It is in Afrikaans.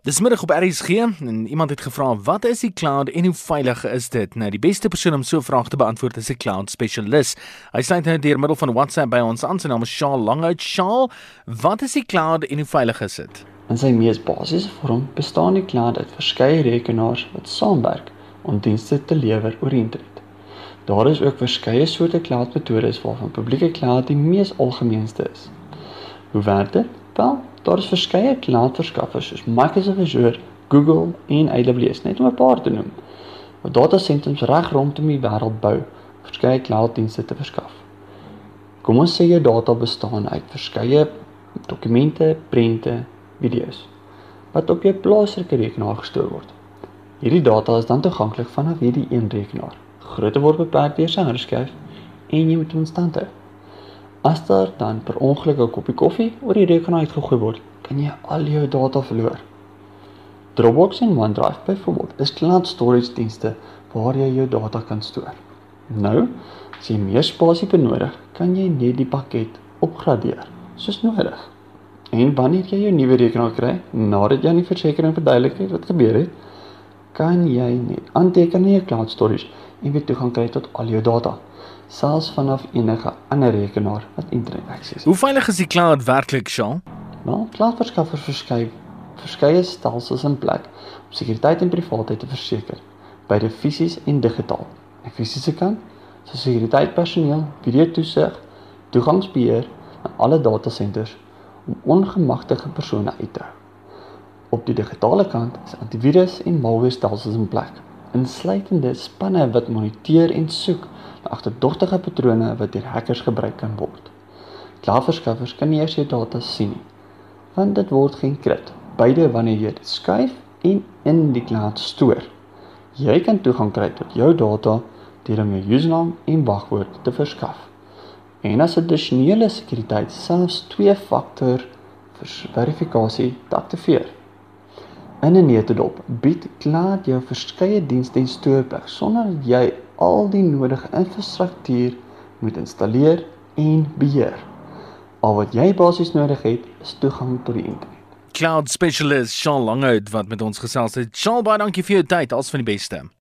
Dis middag op RSG en iemand het gevra wat is die cloud en hoe veilig is dit? Nou die beste persoon om so 'n vraag te beantwoord is 'n cloud spesialis. Hy sluit nou deur middel van WhatsApp by ons aan. Sy naam is Shaal Langout. Shaal, wat is die cloud en hoe veilig is dit? In sy mees basiese vorm bestaan die cloud uit verskeie rekenaars wat saamwerk om dienste te lewer oor die internet. Daar is ook verskeie soorte cloud metodes waarvan publieke cloud die mees algemeenste is. Hoe werk dit? Wel, Daar is verskeie cloud-verskaffers soos Microsoft Azure, Google en AWS, net om 'n paar te noem, wat datasentrums reg rondom die wêreld bou om verskeie cloud-dienste te verskaf. Kom ons sê jou data bestaan uit verskeie dokumente, prente, video's wat op jou plaaslike rekenaar gestoor word. Hierdie data is dan toeganklik vanaf hierdie een rekenaar. Grootte word beperk deur sy hardskyf en jy moet hom stand hou. As daar dan per ongeluk 'n koppie koffie oor die rekenaar uitgegooi word, kan jy al jou data verloor. Dropbox en OneDrive byvoorbeeld is cloud storage dienste waar jy jou data kan stoor. Nou, as jy meer spasie benodig, kan jy net die pakket opgradeer soos nodig. En wanneer jy jou nuwe rekenaar kry, nadat jy aan die versekerings verduidelik het wat gebeur het, kan jy net aanteken in jou cloud storage en weer toegang kry tot al jou data selfs vanaf enige ander rekenaar wat internet akses het. Hoe veilig is die cloud werklik, Shaal? Nou, cloudverskaffers verskeie verskeie stelsels in plek om sekuriteit en privaatheid te verseker, beide fisies en digitaal. Aan die fisiese kant, so sekuriteit personeel, video toesig, toegangsbeheer aan alle datasenters om ongemagtigde persone uit te hou. Op die digitale kant is antivirus en malware stelsels in plek, insluitende spanne wat moniteer en soek agterdogtige patrone wat deur hackers gebruik kan word. Klaarverskaffers kan nie eers jou data sien nie, want dit word geenkrit, beide wanneer jy dit skuif en in die cloud stoor. Jy kan toegang kry tot jou data deur om jou username en wagwoord te verskaf. En as addisionele sekuriteit selfs twee-faktor verifikasie te aktiveer. In 'n netedop bied Cloud jou verskeie dienste en stoorplek sonder dat jy al die nodige infrastruktuur moet installeer en beheer. Al wat jy basies nodig het, is toegang tot die internet. Cloud specialist Shaal Langout wat met ons gesels het. Shaal, baie dankie vir jou tyd. Alles van die beste.